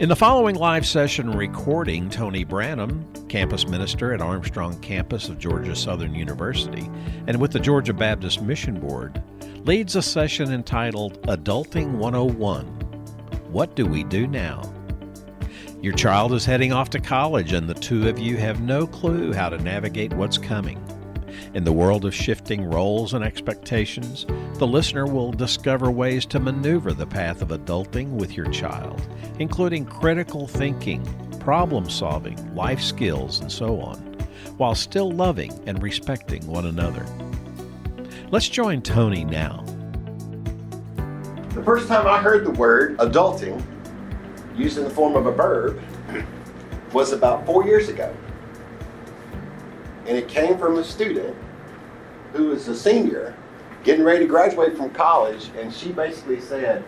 In the following live session recording, Tony Branham, campus minister at Armstrong campus of Georgia Southern University and with the Georgia Baptist Mission Board, leads a session entitled Adulting 101 What Do We Do Now? Your child is heading off to college, and the two of you have no clue how to navigate what's coming. In the world of shifting roles and expectations, the listener will discover ways to maneuver the path of adulting with your child, including critical thinking, problem solving, life skills, and so on, while still loving and respecting one another. Let's join Tony now. The first time I heard the word adulting used in the form of a verb was about four years ago. And it came from a student who was a senior getting ready to graduate from college, and she basically said,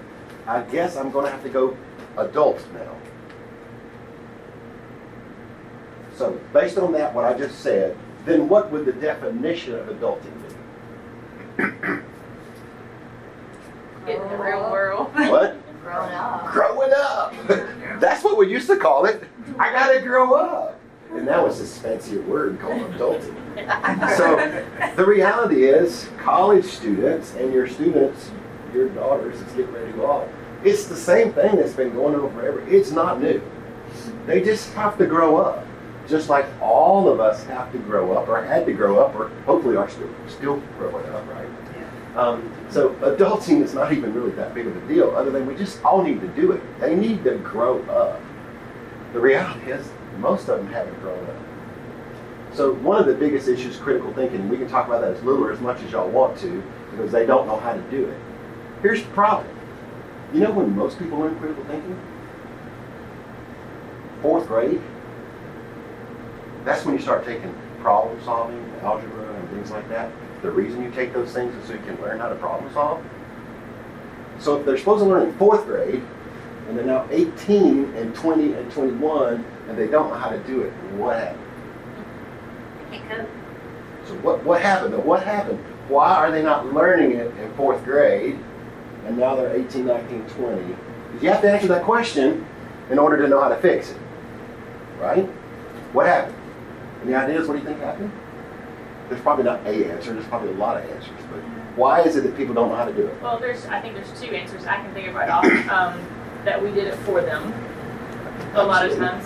I guess I'm going to have to go adult now. So, based on that, what I just said, then what would the definition of adulting be? Get in the real world. What? Growing up. Growing up. That's what we used to call it. I got to grow up. And that was this fancier word called adulting. So the reality is, college students and your students, your daughters that's getting ready to go off, it's the same thing that's been going on forever. It's not new. They just have to grow up. Just like all of us have to grow up, or had to grow up, or hopefully are still, still growing up, right? Um, so adulting is not even really that big of a deal, other than we just all need to do it. They need to grow up. The reality is, most of them haven't grown up. So one of the biggest issues is critical thinking. We can talk about that as little or as much as y'all want to, because they don't know how to do it. Here's the problem. You know when most people learn critical thinking? Fourth grade. That's when you start taking problem solving, algebra, and things like that. The reason you take those things is so you can learn how to problem solve. So if they're supposed to learn in fourth grade, and they're now 18 and 20 and 21, and they don't know how to do it, what happened? So what, what happened? Though? What happened? Why are they not learning it in fourth grade, and now they're 18, 19, 20? Because you have to answer that question in order to know how to fix it, right? What happened? Any ideas? What do you think happened? There's probably not a answer. There's probably a lot of answers, but why is it that people don't know how to do it? Well, there's, I think there's two answers I can think of right off, um, that we did it for them. A lot of times,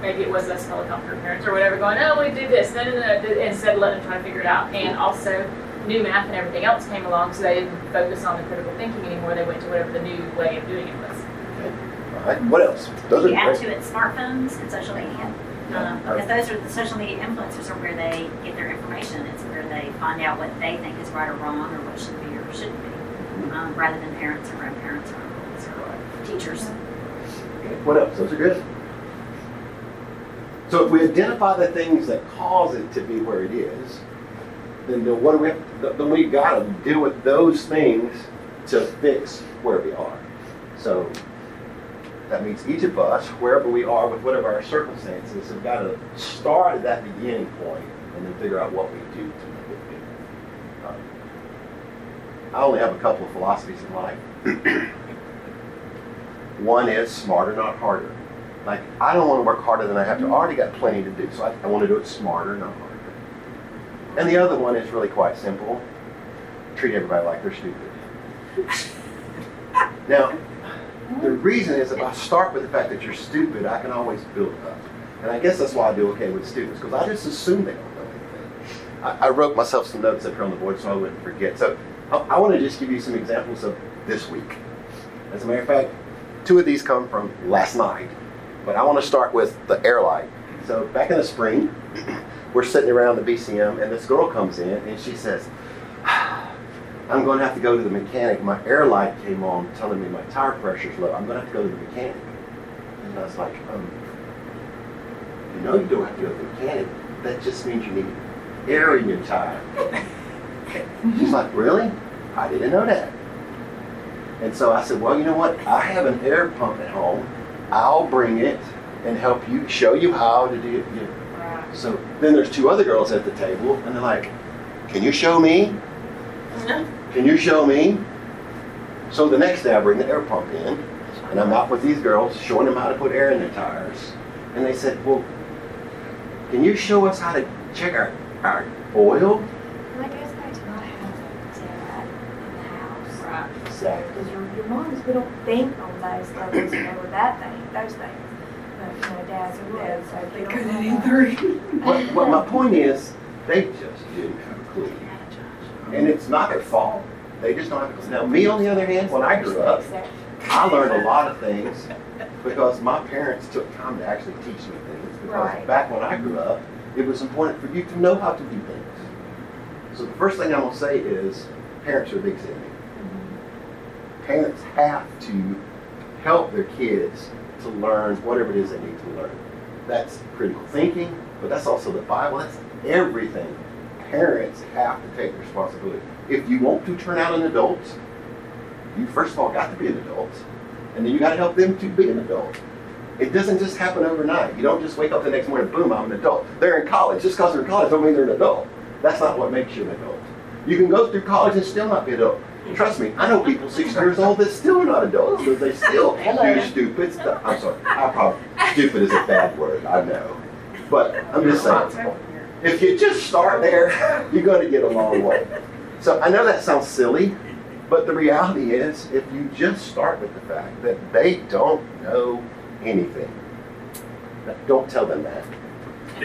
maybe it was us helicopter parents or whatever going, oh, we do this, no, no, no, instead of letting them try to figure it out. And also, new math and everything else came along, so they didn't focus on the critical thinking anymore. They went to whatever the new way of doing it was. Okay. All right. What else? Those You are add great. to it smartphones and social media. Um, because those are the social media influencers are where they get their information. It's where they find out what they think is right or wrong or what should be or shouldn't be, um, rather than parents or grandparents or teachers. What else? Those are good. So if we identify the things that cause it to be where it is, then, then what do we have, then we got to deal with those things to fix where we are. So that means each of us, wherever we are with whatever our circumstances, have got to start at that beginning point and then figure out what we do to make it better. Um, I only have a couple of philosophies in life. One is smarter, not harder. Like, I don't want to work harder than I have to. I already got plenty to do, so I, I want to do it smarter, not harder. And the other one is really quite simple treat everybody like they're stupid. now, the reason is if I start with the fact that you're stupid, I can always build up. And I guess that's why I do okay with students, because I just assume they don't know anything. I, I wrote myself some notes up here on the board so I wouldn't forget. So I, I want to just give you some examples of this week. As a matter of fact, two of these come from last night, but I want to start with the airlight. So back in the spring, we're sitting around the BCM, and this girl comes in and she says, I'm going to have to go to the mechanic. My air light came on telling me my tire pressure's low. I'm going to have to go to the mechanic. And I was like, um, you know you don't have to go to the mechanic. That just means you need air in your tire. She's like, really? I didn't know that. And so I said, well, you know what? I have an air pump at home. I'll bring it and help you, show you how to do it. So then there's two other girls at the table, and they're like, can you show me? Can you show me? So the next day I bring the air pump in, And I'm out with these girls showing them how to put air in their tires. And they said, well, can you show us how to check our, our oil? Well, it goes back to not in the house. Right. So, because your, your moms, we don't think on those levels, you know, with that thing, those things. But, you know, dads are dead, so they don't know that. What, what my point is, they just didn't have a clue. And it's not their fault. They just don't have a clue. Now, me on the other hand, when I grew up, I learned a lot of things because my parents took time to actually teach me things. Because Right. back when I grew up, it was important for you to know how to do things. So the first thing I'm gonna say is, parents are the biggest enemy. Parents have to help their kids to learn whatever it is they need to learn. That's critical thinking, but that's also the Bible. That's everything. Parents have to take responsibility. If you want to turn out an adult, you first of all got to be an adult, and then you got to help them to be an adult. It doesn't just happen overnight. You don't just wake up the next morning, boom, I'm an adult. They're in college. Just because they're in college don't mean they're an adult. That's not what makes you an adult. You can go through college and still not be an adult. Trust me, I know people 60 years old that still are not adults because they still do stupid stuff. I'm sorry, I probably, stupid is a bad word, I know. But I'm just saying, if you just start there, you're going to get a long way. So I know that sounds silly, but the reality is, if you just start with the fact that they don't know anything, don't tell them that.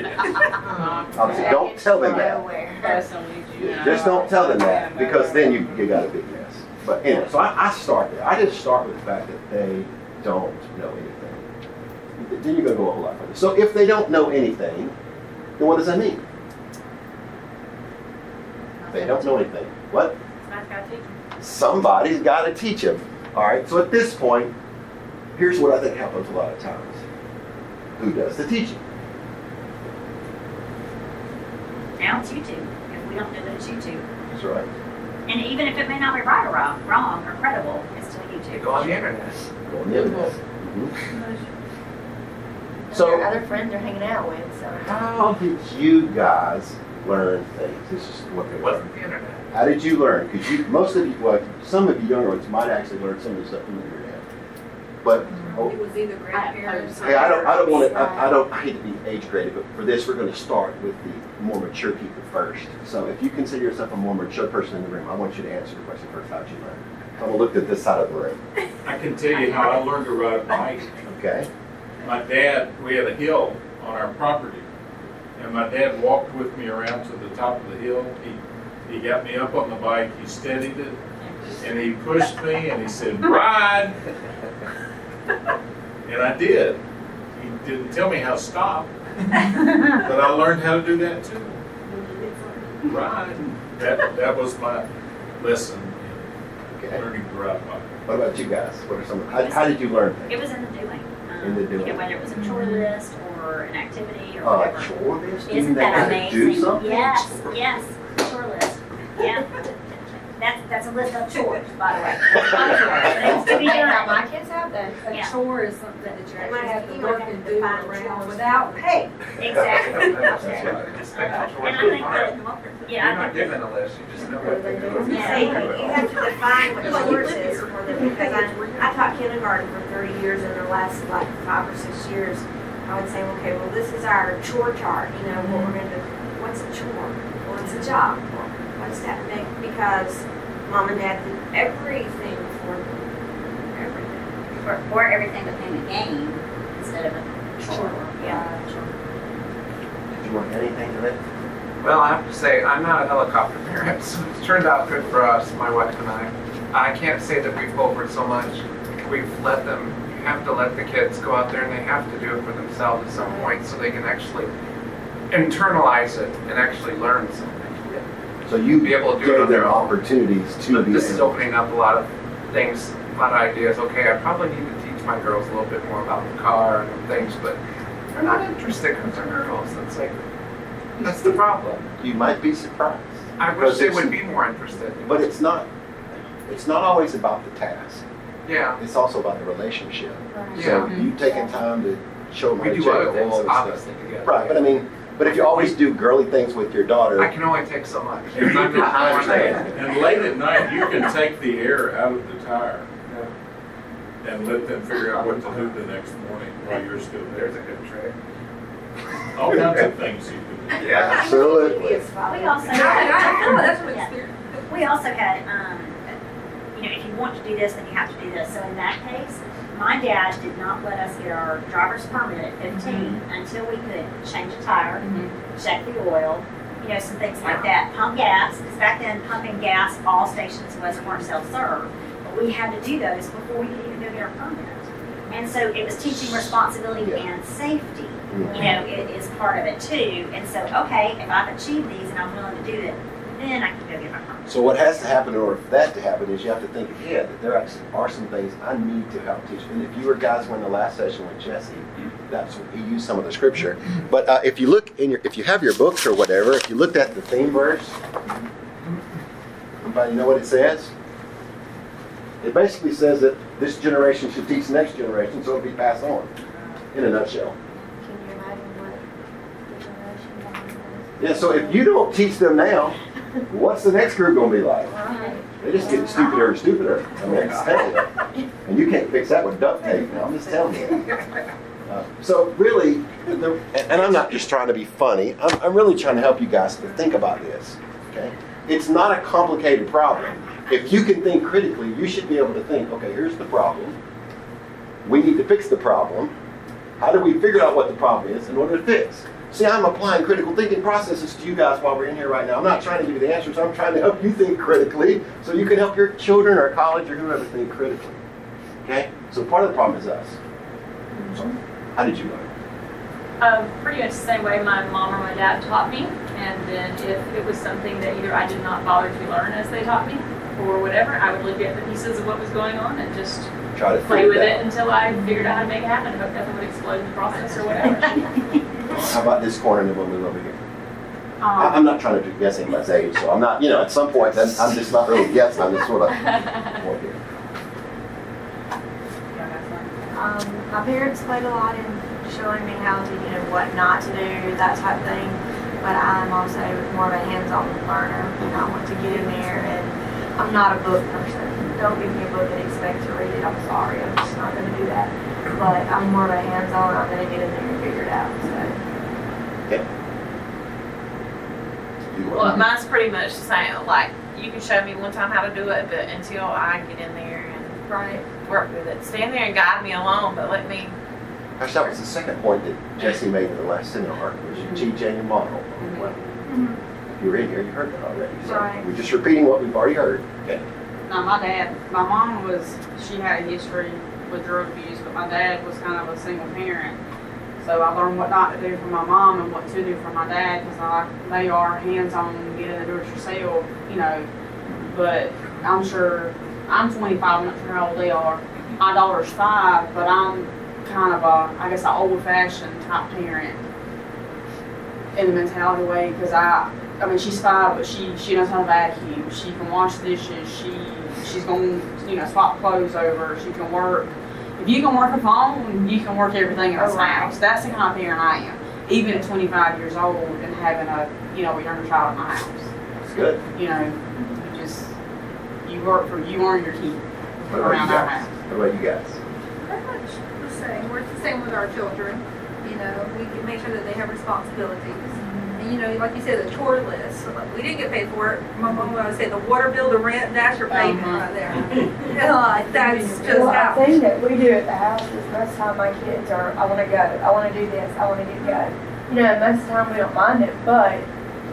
I'll don't tell them that. Just don't tell them that because then you, you got a big mess. But anyway, so I, I start there. I just start with the fact that they don't know anything. Then you're going to go a whole lot further. So if they don't know anything, then what does that mean? They don't know anything. What? Somebody's gotta teach them. Somebody's got to teach them. All right. So at this point, here's what I think happens a lot of times. Who does the teaching? Now it's YouTube. If we don't do it, it's YouTube. That's right. And even if it may not be right or wrong, wrong or credible, it's still YouTube. Go on the internet. Go on the internet. Mhm. So, So- your other friends are hanging out with, so. How did you guys learn things? This is what they learned. learn. the internet. How did you learn? Because you, most of you, well, some of you younger ones might actually learn some of the stuff from the internet. But oh, It was either grandparents. hey, I don't, I don't want to, I, I don't, I hate to be age graded, but for this, we're going to start with the more mature people first. So if you consider yourself a more mature person in the room, I want you to answer the question first. How'd you learn? I'm gonna look at this side of the room. I can tell you how I learned to ride a bike. Okay. My dad, we had a hill on our property, and my dad walked with me around to the top of the hill. He, he got me up on the bike, he steadied it, and he pushed me, and he said, ride! And I did. He didn't tell me how to stop, but I learned how to do that too. Ride. That, that was my lesson in Okay. learning to ride a bike. What about you guys? What are some? How, how did you learn It was in the doing. Um, In the doing. you know, Whether it was a chore list or an activity or Uh, whatever. chore list? Isn't They that gotta Do amazing? something. Yes, yes, chore list. Yeah. That's, that's a list of chores, by the way. Of chores, things to be Now, done. my kids have that. A Yeah. chore is something that you They might actually have- have to you work and do find around chores. without pay. Exactly. That's right. Just think how chores And I are think hard. that, You're yeah, I not think given a list, you just know what to do. You say, you have to define what chores is for them, because I, I taught kindergarten for thirty years, and the last like five or six years, I would say, okay, well, this is our chore chart, you know, what we're gonna do. What's a chore? Well, it's a job. Well, What's that make? Because mom and dad did everything for them, everything. or, or everything became a game instead of a chore. Yeah. Uh, did you want anything to that? Well, I have to say, I'm not a helicopter parent, so it's turned out good for us, my wife and I. I can't say that we've over so much. We've let them, you have to let the kids go out there and they have to do it for themselves at some point so they can actually internalize it and actually learn something. So you Be able to do it gave on their them own. opportunities to But be. this is opening up a lot of things, a lot of ideas. Okay, I probably need to teach my girls a little bit more about the car and things, but they're not interested because they're girls. That's like, that's the problem. You might be surprised. I wish they would be more interested. But it's not. It's not always about the task. Yeah, It's also about the relationship. Yeah. So you taking time to show them how we to do check other the things, oil stuff. obviously, together. Right, but I mean, but if you always do girly things with your daughter, I can only take so much. And you I'm can- I understand. And late at night, you can take the air out of the tire. and let them figure out what to do the next morning while you're still there. There's a good trick. All kinds of things you can do. Yeah. Absolutely. We also I, I that's had, what we also had, um, you know, if you want to do this, then you have to do this. So in that case, my dad did not let us get our driver's permit at 15 until we could change a tire, check the oil, you know, some things like that. Pump gas, because back then pumping gas, all stations wasn't weren't self-serve, but we had to do those before we could even go get our permit. And so it was teaching responsibility Yeah. and safety Mhm. you know, it is part of it too. And so, okay, if I've achieved these and I'm willing to do it, then I can go get my permit. So what has to happen in order for that to happen is you have to think ahead, that there actually are some things I need to help teach. And if you were guys were in the last session with Jesse, that's, he used some of the scripture. But uh, if you look in your, if you have your books or whatever, if you looked at the theme verse, anybody know what it says? It basically says that this generation should teach the next generation so it'll be passed on, in a nutshell. Can you imagine what the generation behind us? Yeah, so if you don't teach them now, what's the next group gonna be like? Right. They just get stupider and stupider. I mean, I'm just telling you. And you can't fix that with duct tape. I'm just telling you. Uh, so really, the, and and I'm not just trying to be funny. I'm, I'm really trying to help you guys to think about this. Okay, it's not a complicated problem. If you can think critically, you should be able to think. Okay, here's the problem. We need to fix the problem. How do we figure out what the problem is in order to fix? See, I'm applying critical thinking processes to you guys while we're in here right now. I'm not trying to give you the answers. I'm trying to help you think critically so you can help your children or college or whoever think critically. Okay? So part of the problem is us. So, how did you learn? Um, pretty much the same way my mom or my dad taught me. And then if it was something that either I did not bother to learn as they taught me or whatever, I would look at the pieces of what was going on and just Try to play with it it until I figured out how to make it happen. Hope nothing would explode in the process or whatever. How about this corner and then we'll move over here? I, Um, I'm not trying to do guess anybody's age, so I'm not, you know, at some point, I'm just not really guessing. I'm just sort of. more here. Um, my parents played a lot in showing me how to, you know, what not to do, that type of thing. But I'm also more of a hands-on learner, and I want to get in there. And I'm not a book person. Don't give me a book and expect to read it. I'm sorry, I'm just not going to do that. But I'm more of a hands-on. I'm going to get in there and figure it out. So. You Well, mine's pretty much the same. Like, you can show me one time how to do it, but until I get in there and Right. work with it, stand there and guide me along, but let me. Gosh, that was the second point that Jesse made in the last seminar, was you mm-hmm. teach and you model. Mm-hmm. Well, mm-hmm. If you were in here, you heard that already. So Right. we're just repeating what we've already heard. Okay. No, my dad, my mom was, she had a history with drug abuse, but my dad was kind of a single parent. So I learned what not to do for my mom and what to do for my dad because I, they are hands-on, get in the do it yourself, you know. But I'm sure, I'm 25, I'm not sure how old they are. My daughter's five, but I'm kind of a, I guess, an old-fashioned type parent in the mentality way because I, I mean, she's five, but she she knows how to vacuum. She can wash dishes. She she's to you know swap clothes over. She can work. If you can work a phone, you can work everything in this right. house. That's the kind of parent I am. Even at 25 years old and having a you know a younger child in my house, That's good. you know, you just you work for you earn your keep What about you around our guys? house. What about you guys? Pretty much the same. We're the same with our children. You know, we can make sure that they have responsibilities. And you know, like you said, the chore list. Like, we didn't get paid for it. My mom would always say the water bill, the rent, that's your payment Uh-huh. right there. you like, that's just Well, how. a thing that we do at the house is most of the time my kids are, I want to go, I want to do this, I want to get go. You know, most of the time we don't mind it, but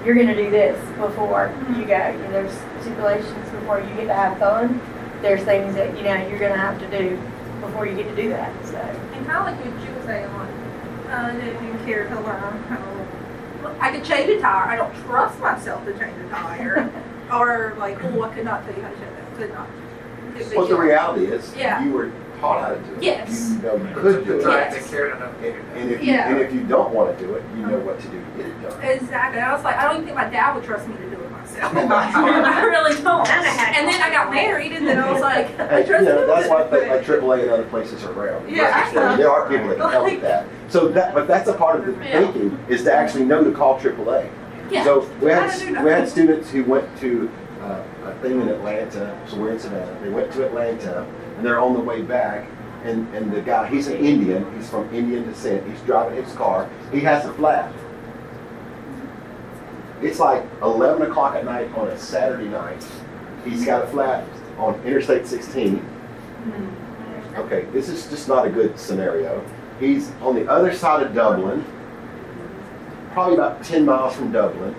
you're going to do this before you go. You know, there's stipulations before you get to have fun. There's things that, you know, you're going to have to do before you get to do that, so. And kind of like what you were saying, like, uh, if you care to learn how, well, I could change a tire. I don't trust myself to change a tire. or like, oh, I could not tell you how to change it. Could not. Could Well, the reality is, Yeah. you were taught how to do it. Yes. You know you could do it. Yes. They cared enough to do And and if you, Yeah. and if you don't want to do it, you know what to do to get it done. Exactly. I was like, I don't even think my dad would trust me to do it myself. I really don't. I know And then I got married, and then I was like, I Hey, you know, that's why I think like AAA and other places are around. Yeah, I. There are people that can help with that. So that, but that's a part of the Yeah. thinking, is to actually know to call AAA. Yeah. So we had, we had students who went to uh, a thing in Atlanta, so we're in Savannah. They went to Atlanta, and they're on the way back, and, and the guy, he's an Indian, he's from Indian descent, he's driving his car, he has a flat. It's like 11 o'clock at night on a Saturday night. He's got a flat on Interstate 16. Mm-hmm. Okay, this is just not a good scenario. He's on the other side of Dublin, probably about 10 miles from Dublin.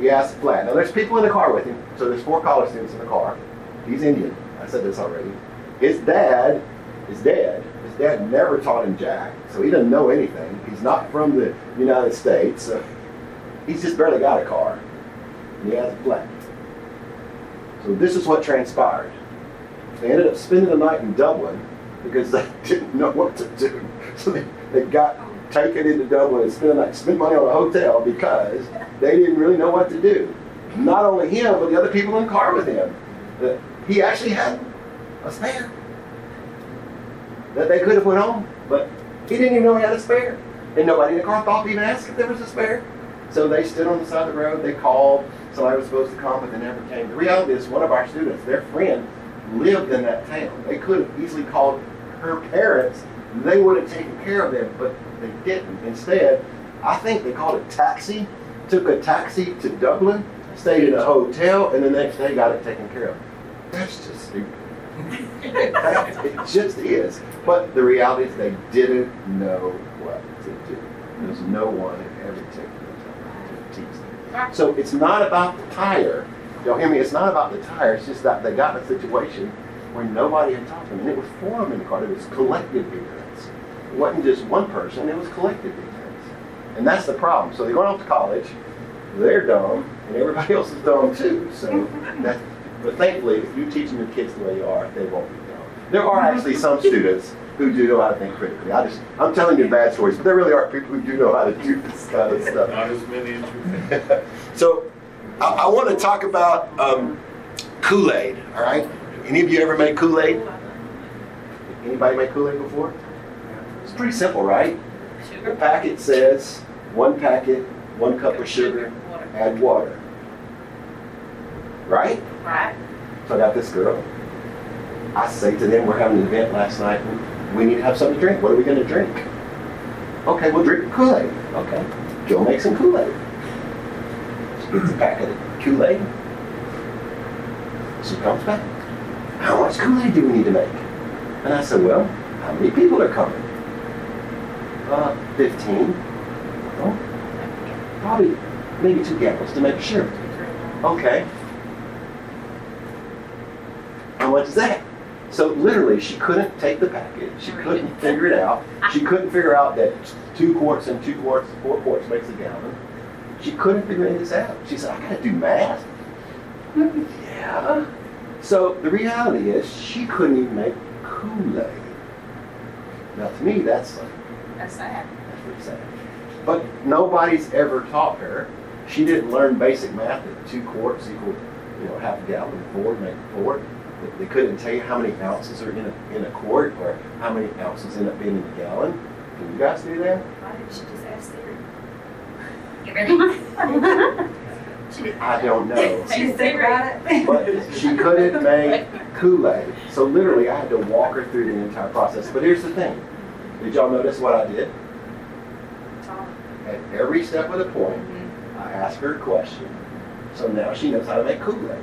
He has a flat. Now, there's people in the car with him, so there's four college students in the car. He's Indian. I said this already. His dad is dead. His dad never taught him jack, so he doesn't know anything. He's not from the United States. So he's just barely got a car. And he has a. So this is what transpired. They ended up spending the night in Dublin because they didn't know what to do. So they, they got taken into Dublin and spent the night, spent money on a hotel because they didn't really know what to do. Not only him, but the other people in the car with him. He actually had a spare that they could have went home, but he didn't even know he had a spare. And nobody in the car thought to even ask if there was a spare. So they stood on the side of the road, they called, somebody was supposed to come, but they never came. The reality is one of our students, their friend, lived in that town. They could have easily called her parents, they would have taken care of them, but they didn't. Instead, I think they called a taxi, took a taxi to Dublin, stayed in a hotel, and the next day got it taken care of. That's just stupid. it just is. But the reality is they didn't know what to do. There's no one at every taken to teach them. So it's not about the tire. Y'all hear me? It's not about the tire. It's just that they got in a situation where nobody had taught them. And it was for them in the car. It was collective defense. It wasn't just one person. It was collective defense. And that's the problem. So they're going off to college. They're dumb, and everybody else is dumb too. So but thankfully, if you teach your kids the way you are, they won't be dumb. There are actually some students who do know how to think critically. I just, I'm telling you bad stories, but there really are people who do know how to do this kind of stuff. Not as many as you so, I, I want to talk about um, Kool-Aid. All right. Any of you ever made Kool-Aid? Anybody made Kool-Aid before? It's pretty simple, right? The packet says one packet, one cup of sugar, water. add water. Right? Right? So I got this girl. I say to them, we're having an event last night. We need to have something to drink. What are we going to drink? Okay, we'll drink Kool-Aid. Okay. Joe make some Kool-Aid. She gets a packet of Kool-Aid. She comes back. How much Kool-Aid do we need to make? And I said, well, how many people are coming? Uh, 15. Well, probably maybe two gallons to make sure. Okay. How much is that? So literally, she couldn't take the packet. She couldn't figure it out. She couldn't figure out that two quarts and two quarts, four quarts makes a gallon. She couldn't figure any of this out. She said, I gotta do math. yeah. So the reality is, she couldn't even make Kool-Aid. Now, to me, that's like, That's sad. that's pretty sad. But nobody's ever taught her. She didn't learn basic math that two quarts equal, you know, half a gallon, four make four. They- They couldn't tell you how many ounces are in a, in a quart or how many ounces end up being in a gallon. Can you guys do that? Why didn't she just ask Siri? Get ready. She didn't. I don't know. She didn't think about it. But she couldn't make Kool-Aid. So literally, I had to walk her through the entire process. But here's the thing. Did y'all notice what I did? At every step of the point, I asked her a question. So now she knows how to make Kool-Aid.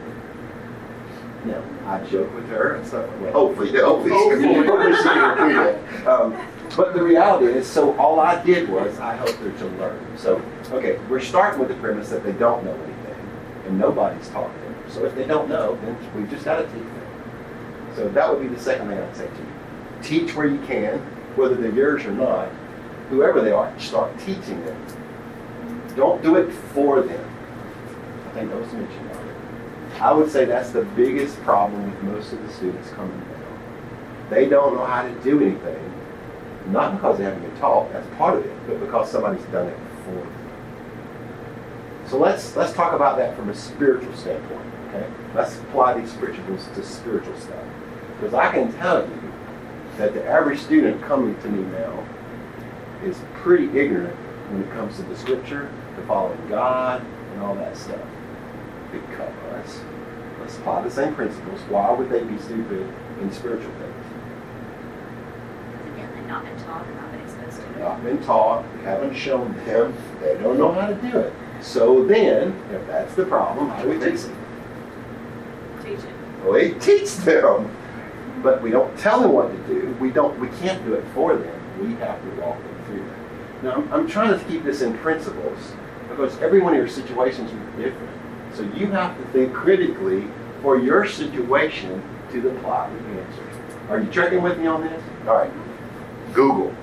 Now, I joke with her and stuff. Well, hopefully, hopefully, hopefully she can do that. Um, but the reality is, so all I did was I helped her to learn. So, okay, we're starting with the premise that they don't know anything, and nobody's taught them. So if they don't know, then we've just got to teach them. So that would be the second thing I'd say to you. Teach where you can, whether they're yours or not. Whoever they are, start teaching them. Don't do it for them. I think that was mentioned. I would say that's the biggest problem with most of the students coming down. They don't know how to do anything, not because they haven't been taught, that's part of it, but because somebody's done it for them. So let's let's talk about that from a spiritual standpoint. Okay, let's apply these principles to spiritual stuff, because I can tell you that the average student coming to me now is pretty ignorant when it comes to the scripture, to following God, and all that stuff. Because let's apply the same principles. Why would they be stupid in spiritual things? Because again, they've not been taught, not been exposed to it. not been taught, we haven't shown them, they don't know how to do it. So then, if that's the problem, how do we fix it? Teach it. We teach them, but we don't tell them what to do. We don't. We can't do it for them. We have to walk them through that. Now, I'm, I'm trying to keep this in principles because every one of your situations is different. So you have to think critically for your situation to apply the answer. Are you checking with me on this? All right. Google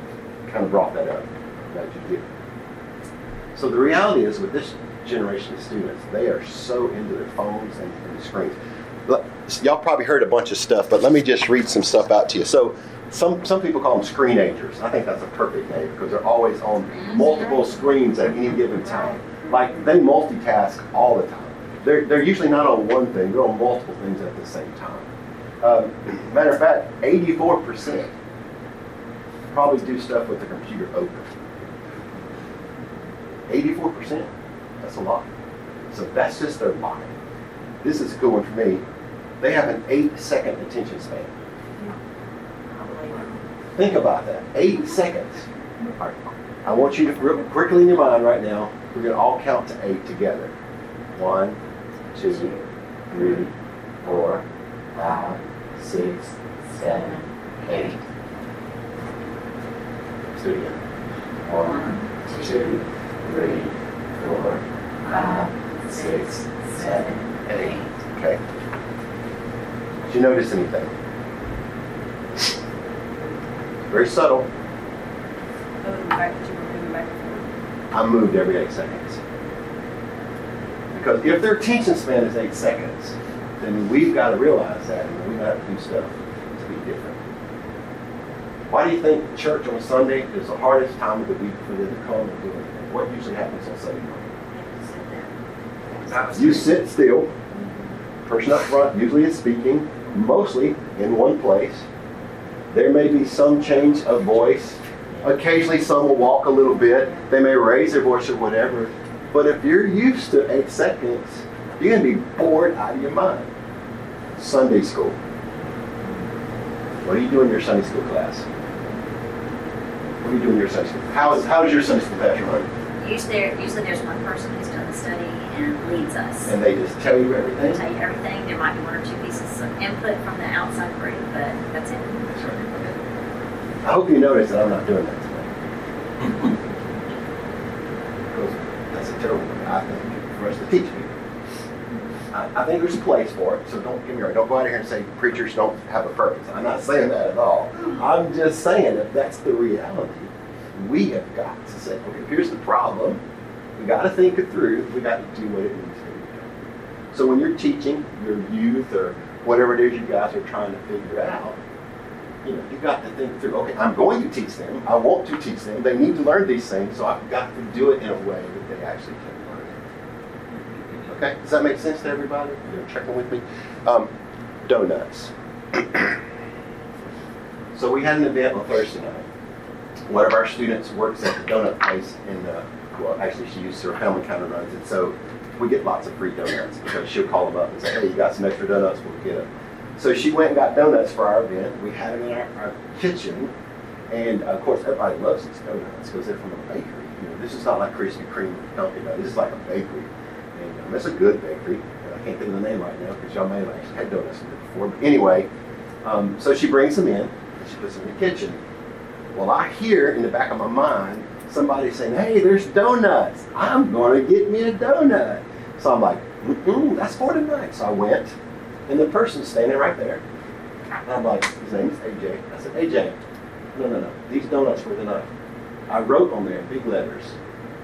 kind of brought that up. Glad you did. So the reality is, with this generation of students, they are so into their phones and, and the screens. Y'all probably heard a bunch of stuff, but let me just read some stuff out to you. So some some people call them screenagers. I think that's a perfect name because they're always on multiple screens at any given time. Like they multitask all the time. They're, they're usually not on one thing, they're on multiple things at the same time. Um, matter of fact, 84% probably do stuff with the computer open. 84%? That's a lot. So that's just their life. This is a good one for me. They have an eight second attention span. Think about that. Eight seconds. All right. I want you to real quickly in your mind right now, we're going to all count to eight together. One, two, three, four, five, six, seven, eight. It again. One, two, three, four, five, six, seven, eight. Okay. Did you notice anything? Very subtle. Other than the fact that you were moving back and forth. I moved every eight seconds. Because if their attention span is eight seconds, then we've got to realize that and we've got to do stuff to be different. Why do you think church on Sunday is the hardest time of the week for them to come and do it? What usually happens on Sunday morning? You sit still. Person up front usually is speaking, mostly in one place. There may be some change of voice. Occasionally, some will walk a little bit. They may raise their voice or whatever. But if you're used to eight seconds, you're going to be bored out of your mind. Sunday school. What do you do in your Sunday school class? What do you do in your Sunday school? How, is, how does your Sunday school class run? Usually, usually there's one person who's done the study and leads us. And they just tell you everything? They'll tell you everything. There might be one or two pieces of input from the outside group, but that's it. That's right. I hope you notice that I'm not doing that today. Terrible I think, for us to teach people. I, I think there's a place for it, so don't get me wrong. Don't go out here and say preachers don't have a purpose. I'm not saying that at all. I'm just saying if that's the reality, we have got to say, okay, here's the problem. We got to think it through. We got to do what it needs to be. done. So when you're teaching your youth or whatever it is you guys are trying to figure out, you know, you've got to think through, okay, I'm going to teach them. I want to teach them. They need to learn these things, so I've got to do it in a way that they actually can learn it. Okay, does that make sense to everybody? You're checking with me? Um, donuts. so we had an event on Thursday night. One of our students works at the donut place in, uh, well, actually she used her family kind of runs it, so we get lots of free donuts because she'll call them up and say, hey, you got some extra donuts, we'll get them. So she went and got donuts for our event. We had them in our, our kitchen. And of course, everybody loves these donuts because they're from a bakery. You know, this is not like Krispy Kreme Donuts. This is like a bakery. And um, it's a good bakery. And I can't think of the name right now because y'all may have actually had donuts before. But anyway, um, so she brings them in and she puts them in the kitchen. Well, I hear in the back of my mind somebody saying, hey, there's donuts. I'm going to get me a donut. So I'm like, mm that's for tonight. So I went. And the person's standing right there. And I'm like, his name is AJ. I said, AJ, no, no, no. These donuts for tonight. I wrote on there big letters,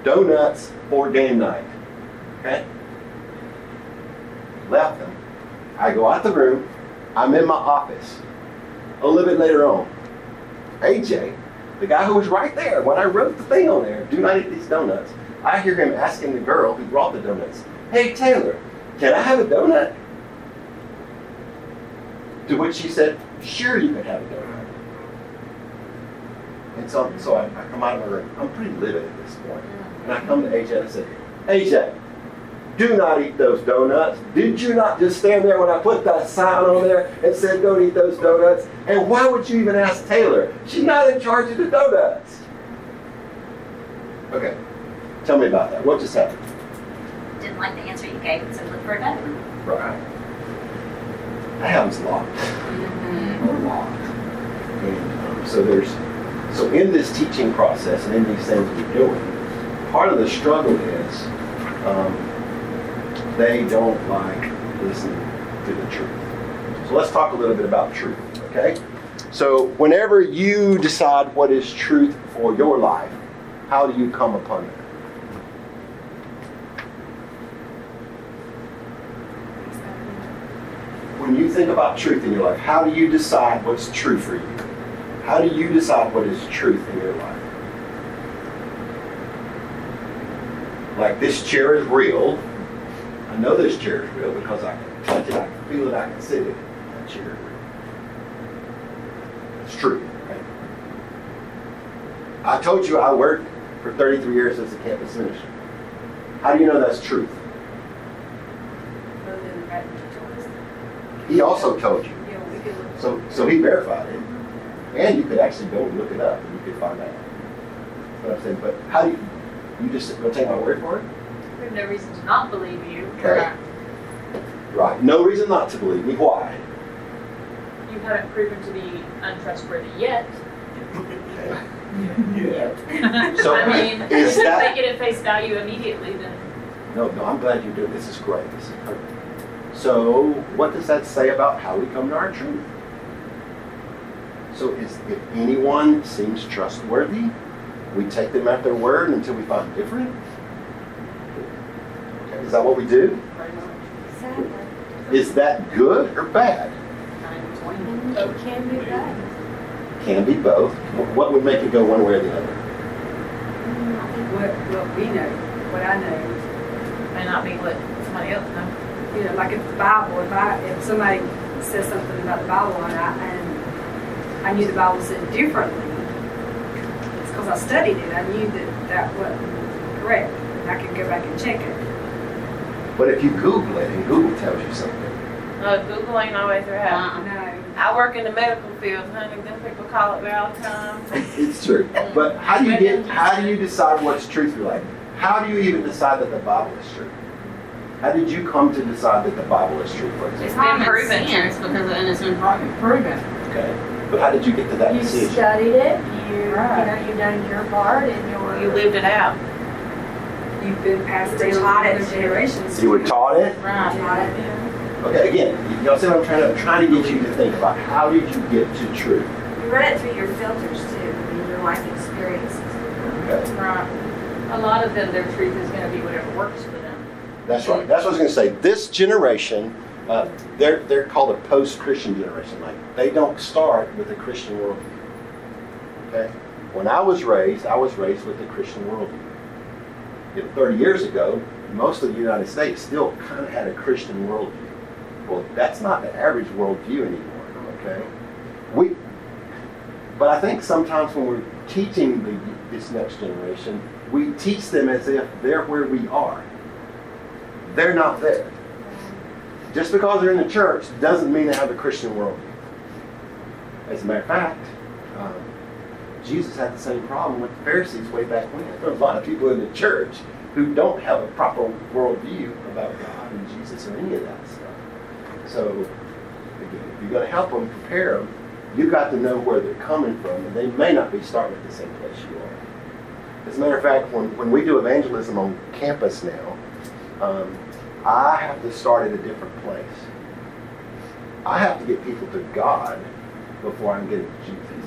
donuts for game night. Okay? Left them. I go out the room. I'm in my office. A little bit later on, AJ, the guy who was right there when I wrote the thing on there, do not eat these donuts. I hear him asking the girl who brought the donuts, hey, Taylor, can I have a donut? To which she said, sure you can have a donut. And so, so I, I come out of my room. I'm pretty livid at this point. And I come to AJ and I said, AJ, do not eat those donuts. Did you not just stand there when I put that sign on there and said, don't eat those donuts? And why would you even ask Taylor? She's not in charge of the donuts. Okay, tell me about that. What just happened? Didn't like the answer you gave, so look for a better one. Right. That happens a lot. Lot. And so there's, so in this teaching process and in these things we're doing, part of the struggle is um, they don't like listening to the truth. So let's talk a little bit about truth, okay? So whenever you decide what is truth for your life, how do you come upon it? When you think about truth in your life, how do you decide what's true for you? How do you decide what is truth in your life? Like this chair is real. I know this chair is real because I can touch it, I can feel it, I can sit in it. That chair is real. It's true, right? I told you I worked for 33 years as a campus minister. How do you know that's truth? He also told you. So, so he verified it. And you could actually go look it up and you could find out. That's what I'm saying. But how do you, you just go take my word for it? We have no reason to not believe you. Okay. Right. No reason not to believe me. Why? You haven't proven to be untrustworthy yet. Yeah. So, I mean, is that- get it face value immediately, then No, no, I'm glad you're doing this. is great. This is perfect. So, what does that say about how we come to our truth? So, is, if anyone seems trustworthy, we take them at their word until we find different? Okay, is that what we do? Is that good or bad? it can be bad. Can be both. What would make it go one way or the other? Mm, I think What, what we know, what I know, May not be what somebody else knows. You know, like if the Bible, if I, if somebody says something about the Bible and I, and I knew the Bible said differently, it's because I studied it, I knew that that wasn't correct, and I could go back and check it. But if you Google it and Google tells you something, No, Google ain't always right. No, I work in the medical field, honey. Them people call it there all the time. it's true. But how do you get? How do you decide what's truth for your life? How do you even decide that the Bible is true? How did you come to decide that the Bible is true? For it's been proven sense because and it's been proven. okay. But how did you get to that You decision? studied it, You, you know, you've done your part and your. You lived it out. You've been passed They down taught it other to- generations. You were taught it. Right. Taught it. Okay. Again, you know, see what I'm trying to I'm trying to get you to think about how did you get to truth? You read it through your filters too, I mean, your life experiences. Okay. Right. a lot of them, their truth is going to be whatever works for them. That's right. That's what I was going to say. This generation, uh, they're they're called a post-Christian generation. Like they don't start with a Christian worldview. Okay. When I was raised, I was raised with a Christian worldview. You know, 30 years ago, most of the United States still kind of had a Christian worldview. Well, that's not the average worldview anymore. Okay. We. But I think sometimes when we're teaching the, this next generation, we teach them as if they're where we are they're not there. Just because they're in the church doesn't mean they have a Christian worldview. As a matter of fact, um, Jesus had the same problem with the Pharisees way back when. There are a lot of people in the church who don't have a proper worldview about God and Jesus or any of that stuff. So, again, if you're going to help them, prepare them, you've got to know where they're coming from, and they may not be starting at the same place you are. As a matter of fact, when, when we do evangelism on campus now, um, I have to start at a different place. I have to get people to God before I can get to Jesus.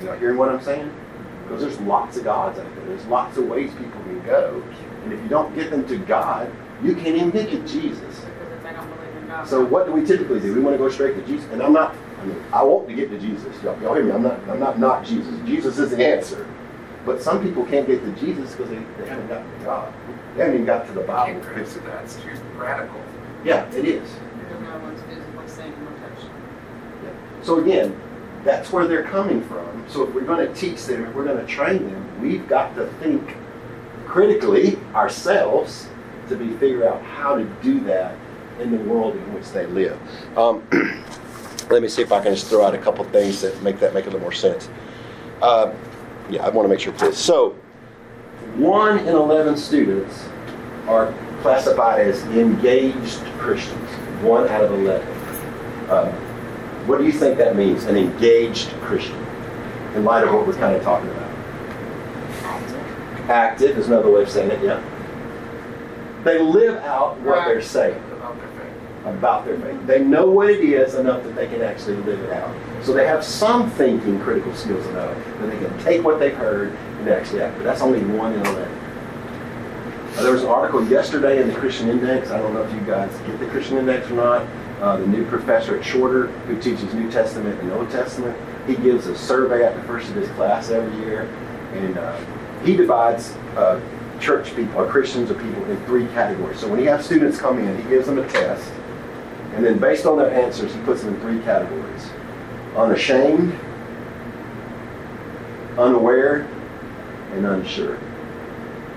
You know, hearing what I'm saying? Because there's lots of gods out there. There's lots of ways people can go. And if you don't get them to God, you can't even get to Jesus. Because if they don't believe in God. So what do we typically do? We want to go straight to Jesus. And I'm not, I mean, I want to get to Jesus. Y'all, y'all hear me? I'm not, I'm not not Jesus. Jesus is the answer. But some people can't get to Jesus because they, they haven't gotten to God. They haven't got to the bottom. Bible. can't agree with too radical. Yeah, it is. No one's physically seen or touched. So again, that's where they're coming from. So if we're going to teach them, if we're going to train them, we've got to think critically ourselves to be figure out how to do that in the world in which they live. Um, let me see if I can just throw out a couple things that make that make a little more sense. Uh, yeah, I want to make sure this. So, one in 11 students are classified as engaged Christians. One out of 11. Uh, what do you think that means, an engaged Christian, in light of what we're kind of talking about? Active. Active is another way of saying it, yeah. They live out what Right. they're saying About their faith. about their faith. They know what it is enough that they can actually live it out. So they have some thinking critical skills enough that they can take what they've heard actually act. But that's only one in 11. Uh, there was an article yesterday in the Christian Index. I don't know if you guys get the Christian Index or not. Uh, the new professor at Shorter, who teaches New Testament and Old Testament, he gives a survey at the first of his class every year, and uh, he divides uh, church people or Christians or people in three categories. So when he has students come in, he gives them a test, and then based on their answers, he puts them in three categories: unashamed, unaware, and unsure.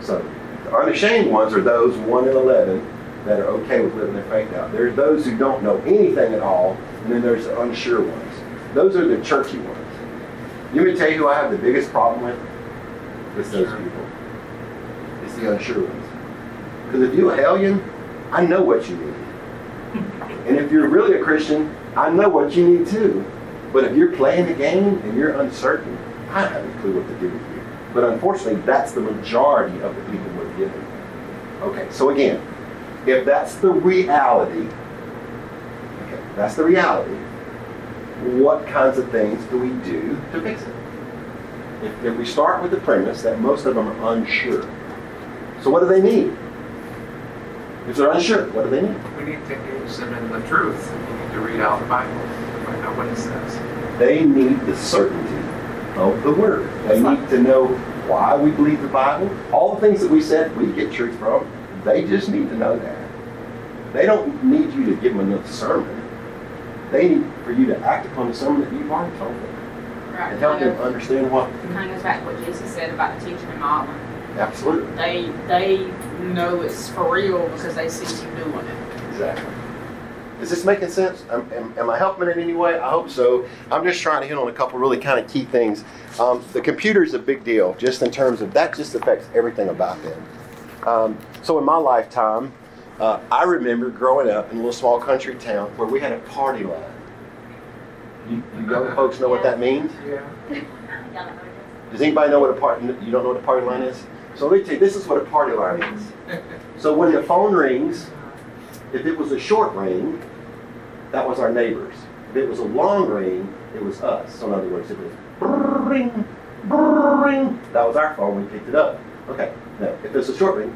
So the unashamed ones are those one in eleven that are okay with living their faith out. There's those who don't know anything at all, and then there's the unsure ones. Those are the churchy ones. You may tell you who I have the biggest problem with? It's those people. It's the unsure ones. Because if you're a hellion, I know what you need. And if you're really a Christian, I know what you need too. But if you're playing the game and you're uncertain, I don't have a clue what to do with you. But unfortunately, that's the majority of the people we're given. Okay, so again, if that's the reality, okay, that's the reality, what kinds of things do we do to fix it? If, if we start with the premise that most of them are unsure, so what do they need? If they're unsure, what do they need? We need to engage them in the truth. We need to read out the Bible to find out what it says. They need the certainty of the Word. They need to know why we believe the Bible. All the things that we said we get truth from, they just need to know that. They don't need you to give them another sermon. They need for you to act upon the sermon that you've already told them Right. and help them understand what. kind of goes back what Jesus said about the teaching and modeling. Absolutely. They, they know it's for real because they see you doing it. Exactly. Is this making sense? Am, am, am I helping in any way? I hope so. I'm just trying to hit on a couple really kind of key things. Um, the computer is a big deal, just in terms of that. Just affects everything about them. Um, so in my lifetime, uh, I remember growing up in a little small country town where we had a party line. You, you young folks know what that means? Yeah. Does anybody know what a party? You don't know what a party line is? So let me tell you, this is what a party line is. So when the phone rings, if it was a short ring, that was our neighbors. If it was a long ring, it was us. So in other words, it was ring, ring, that was our phone. We picked it up. Okay. Now, if it's a short ring,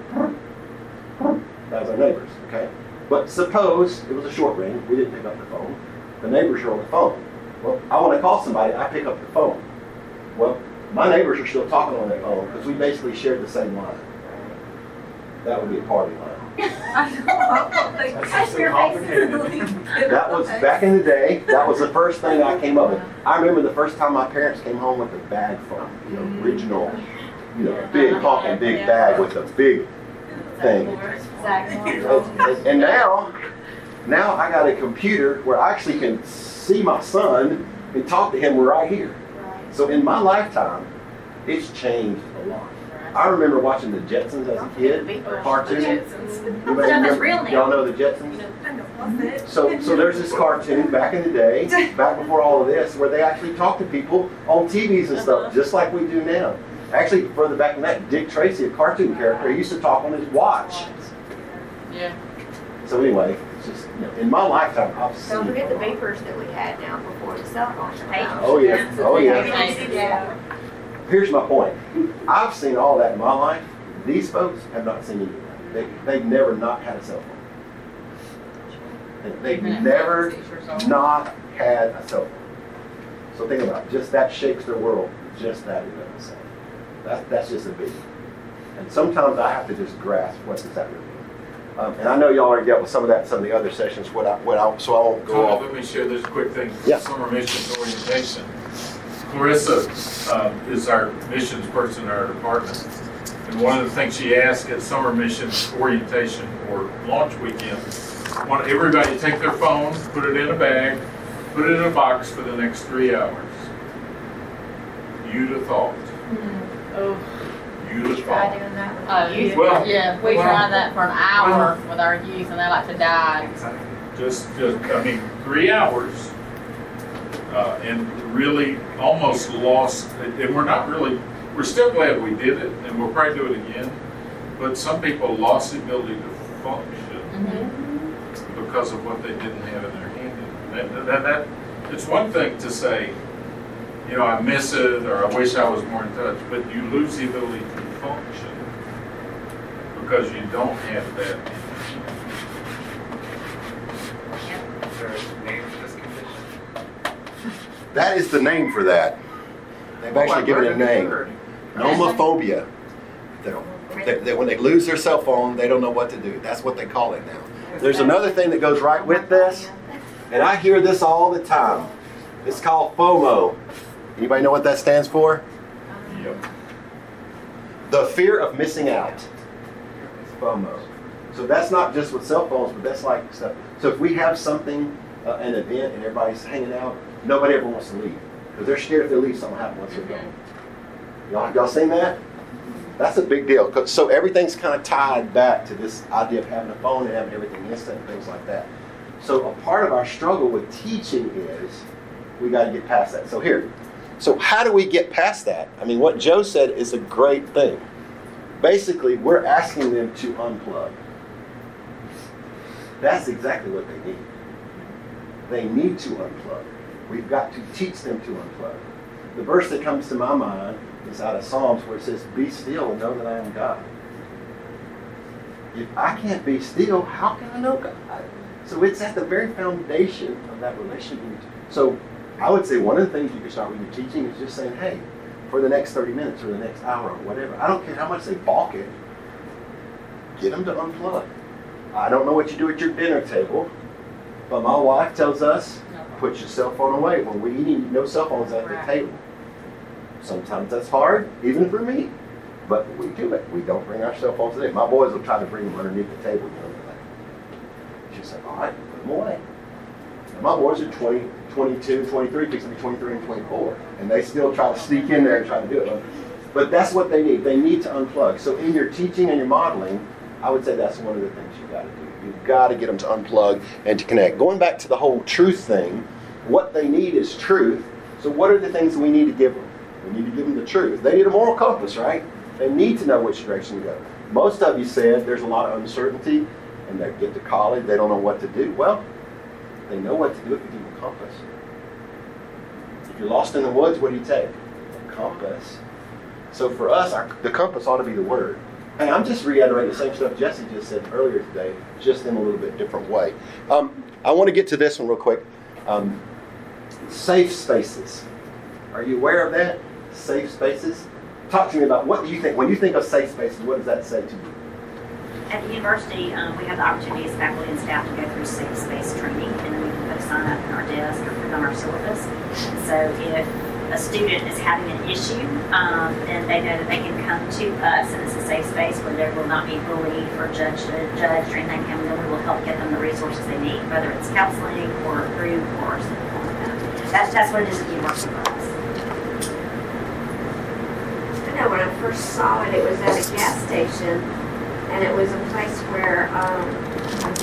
that was our neighbors. Okay. But suppose it was a short ring, we didn't pick up the phone. The neighbors are on the phone. Well, I want to call somebody. I pick up the phone. Well, my neighbors are still talking on their phone because we basically shared the same line. That would be a party line. That's your face. That was back in the day. That was the first thing I came up with. I remember the first time my parents came home with a bag phone, the original, you know, big honking big bag with a big thing. And, and now, now I got a computer where I actually can see my son and talk to him right here. So in my lifetime, it's changed a lot. I remember watching the Jetsons as a kid, a cartoon. Anybody remember- Y'all know the Jetsons? So, so there's this cartoon back in the day, back before all of this, where they actually talk to people on TVs and stuff, uh-huh. just like we do now. Actually, further back than that, Dick Tracy, a cartoon character, he used to talk on his watch. Yeah. So anyway, it's just, you know, in my lifetime, I've seen. Don't forget the a lot. beepers that we had now before the cell phones came out. Oh, oh yeah, oh, yeah. Yeah. Here's my point. I've seen all that in my life. These folks have not seen anything. They, they've never not had a cell phone. They've never not had a cell phone. So think about it. Just that shakes their world. Just that what I'm saying. That, that's just a biggie. And sometimes I have to just grasp what does that really mean. Um, and I know y'all already dealt with some of that in some of the other sessions. What I, what I, so I won't go Tom, off. let me share this quick thing. Yeah. Summer missions orientation. Clarissa um, is our missions person in our department. And one of the things she asked at summer missions orientation or launch weekend, want everybody to take their phone, put it in a bag, put it in a box for the next three hours. You'd have thought. Oh, You'd have Try thought. doing that one. oh, yeah. Well- yeah, we well- tried that for an hour with our youth, and they like to die. Just, just, I mean, three hours. Uh, and really almost lost, and we're not really, we're still glad we did it, and we'll probably do it again. But some people lost the ability to function Mm-hmm. because of what they didn't have in their hand. That, that, that, it's one thing to say, you know, I miss it, or I wish I was more in touch, but you lose the ability to function because you don't have that. that. Is there a name for this condition? That is the name for that. They've actually given it a name. Nomophobia. That, that when they lose their cell phone, they don't know what to do. That's what they call it now. There's another thing that goes right with this, and I hear this all the time. It's called FOMO. Anybody know what that stands for? Yep. The fear of missing out. It's FOMO. So that's not just with cell phones, but that's like stuff. So if we have something, uh, an event, and everybody's hanging out, nobody ever wants to leave because they're scared if they leave, something will happen once they're gone. Y'all, y'all seen that? That's a big deal. So everything's kind of tied back to this idea of having a phone and having everything instant and things like that. So a part of our struggle with teaching is we got to get past that. So here, so how do we get past that? I mean, what Joe said is a great thing. Basically, we're asking them to unplug. That's exactly what they need. They need to unplug. We've got to teach them to unplug. The verse that comes to my mind is out of Psalms where it says, Be still and know that I am God. If I can't be still, how can I know God? So it's at the very foundation of that relationship. So I would say one of the things you can start with your teaching is just saying, hey, for the next 30 minutes or the next hour or whatever, I don't care how much they balk it, get them to unplug. I don't know what you do at your dinner table, but my wife tells us, put your cell phone away. When we're eating, no cell phones at the table. Sometimes that's hard, even for me. But we do it. We don't bring our cell phones today. My boys will try to bring them underneath the table. You know, like, she's like, all right, put them away. And my boys are 20, 22, 23, fixing to be 23 and 24. And they still try to sneak in there and try to do it. But that's what they need. They need to unplug. So in your teaching and your modeling, I would say that's one of the things you've got to do. You've got to get them to unplug and to connect. Going back to the whole truth thing, what they need is truth. So what are the things we need to give them? We need to give them the truth. They need a moral compass, right? They need to know which direction to go. Most of you said there's a lot of uncertainty and they get to college, they don't know what to do. Well, they know what to do if you give them a compass. If you're lost in the woods, what do you take? A compass. So for us, our, the compass ought to be the word. Hey, I'm just reiterating the same stuff Jesse just said earlier today, just in a little bit different way. Um, I want to get to this one real quick. Um, safe spaces. Are you aware of that? Safe spaces? Talk to me about what do you think, when you think of safe spaces, what does that say to you? At the university, um, we have the opportunity as faculty and staff to go through safe space training, and then we can put a sign up in our desk or put on our syllabus. So if a student is having an issue, um, then they know that they can come to us, and it's a safe space where they will not be bullied or judged, judged or anything, and then we will help get them the resources they need, whether it's counseling or group or something like that. That's, that's what it is at the university for us. I know when I first saw it, it was at a gas station, and it was a place where um,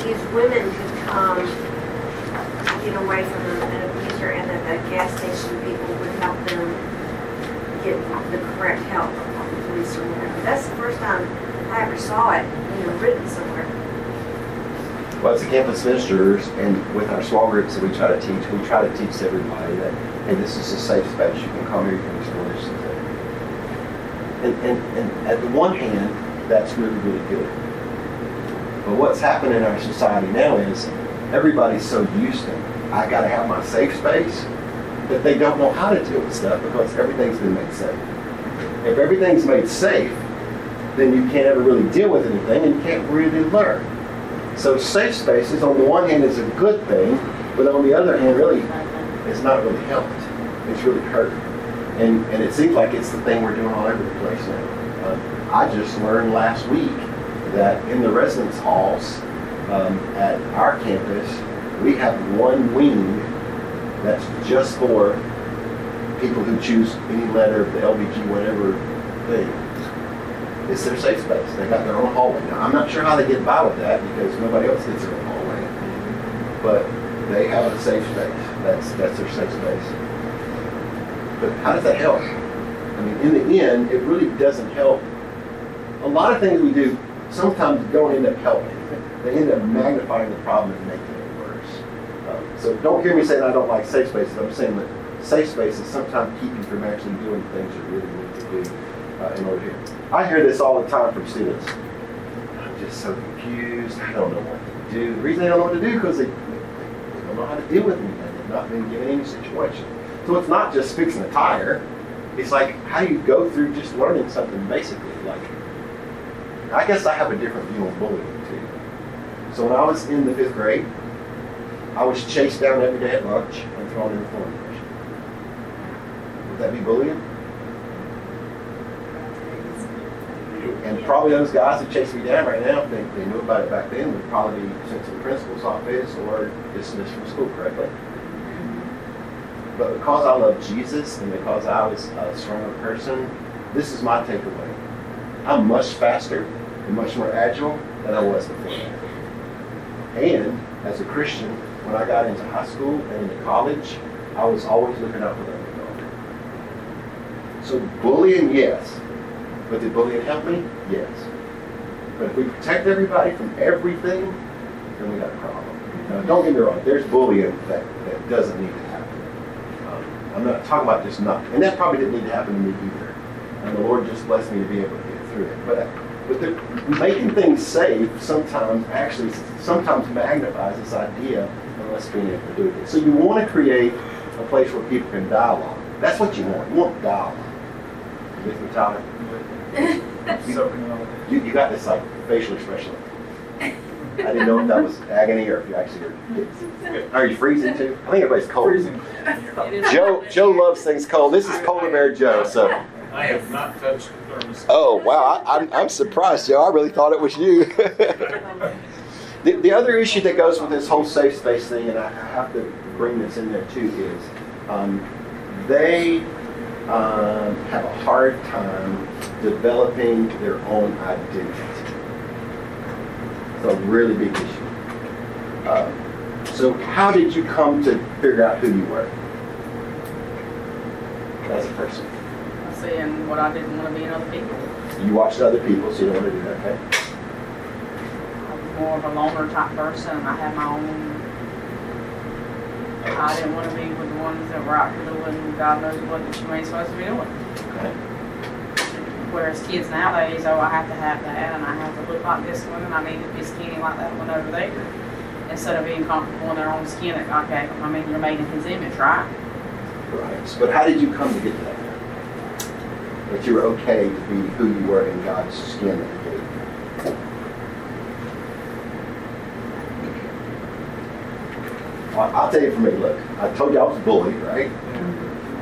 these women could come get away from an abuser, and that the gas station people get the correct help from the police or whatever. That's the first time I ever saw it, you know, written somewhere. Well, as a campus ministers and with our small groups that we try to teach, we try to teach everybody that, hey, this is a safe space. You can come here, you can explore this. And, and, and at the one hand, that's really, really good. But what's happened in our society now is everybody's so used to, I got to have my safe space, that they don't know how to deal with stuff because everything's been made safe. If everything's made safe, then you can't ever really deal with anything and you can't really learn. So safe spaces, on the one hand, is a good thing, but on the other hand, really, it's not really helped. It's really hurt. And, and it seems like it's the thing we're doing all over the place now. Uh, I just learned last week that in the residence halls um, at our campus, we have one wing that's just for people who choose any letter of the LBG whatever thing. It's their safe space. They got their own hallway. Now, I'm not sure how they get by with that because nobody else gets their own hallway. But they have a safe space. That's that's their safe space. But how does that help? I mean, in the end, it really doesn't help. A lot of things we do sometimes don't end up helping. They end up magnifying the problem and making so don't hear me saying I don't like safe spaces. I'm saying that safe spaces sometimes keep you from actually doing things you really need to do uh, in order to. I hear this all the time from students. I'm just so confused. I don't know what to do. The reason they don't know what to do is because they, they don't know how to deal with anything. They've not been given any situation. So it's not just fixing a tire. It's like how do you go through just learning something basically. Like I guess I have a different view on bullying too. So when I was in the fifth grade, I was chased down every day at lunch and thrown in the bush. Would that be bullying? And probably those guys that chase me down right now, if they, they knew about it back then, would probably be sent to the principal's office or dismissed from school correctly. But because I love Jesus and because I was a stronger person, this is my takeaway. I'm much faster and much more agile than I was before. And as a Christian, when I got into high school and into college, I was always looking out for the underdog. So bullying, yes. But did bullying help me? Yes. But if we protect everybody from everything, then we got a problem. Now, don't get me wrong, there's bullying that, that doesn't need to happen. Um, I'm not talking about just not, and that probably didn't need to happen to me either. And the Lord just blessed me to be able to get through it. But, but the, making things safe sometimes actually sometimes magnifies this idea us being able to do it. So you want to create a place where people can dialogue. That's what you want. You want dialogue. You with me, Tyler? You, you, you got this like facial expression. I didn't know if that was agony or if you actually were. Are you freezing too? I think everybody's cold. Freezing. Joe Joe loves things cold. This is polar bear Joe. So. I have not touched the thermostat. Oh wow! I, I'm, I'm surprised, Joe. I really thought it was you. the, the other issue that goes with this whole safe space thing, and I have to bring this in there too, is um, they um, have a hard time developing their own identity. It's a really big issue. Uh, so, how did you come to figure out who you were as a person? I what I didn't want to be in other people. You watched other people, so you don't want to do that, okay? More of a loner type person. I had my own. I didn't want to be with the ones that were out here doing God knows what that you ain't supposed to be doing. Whereas kids nowadays, oh, I have to have that, and I have to look like this one, and I need to be skinny like that one over there. Instead of being comfortable in their own skin, okay, I mean, you're made in His image, right? Right. But how did you come to get that? That you were okay to be who you were in God's skin that He gave you. Well, I'll tell you for me, look, I told you I was bullied, right?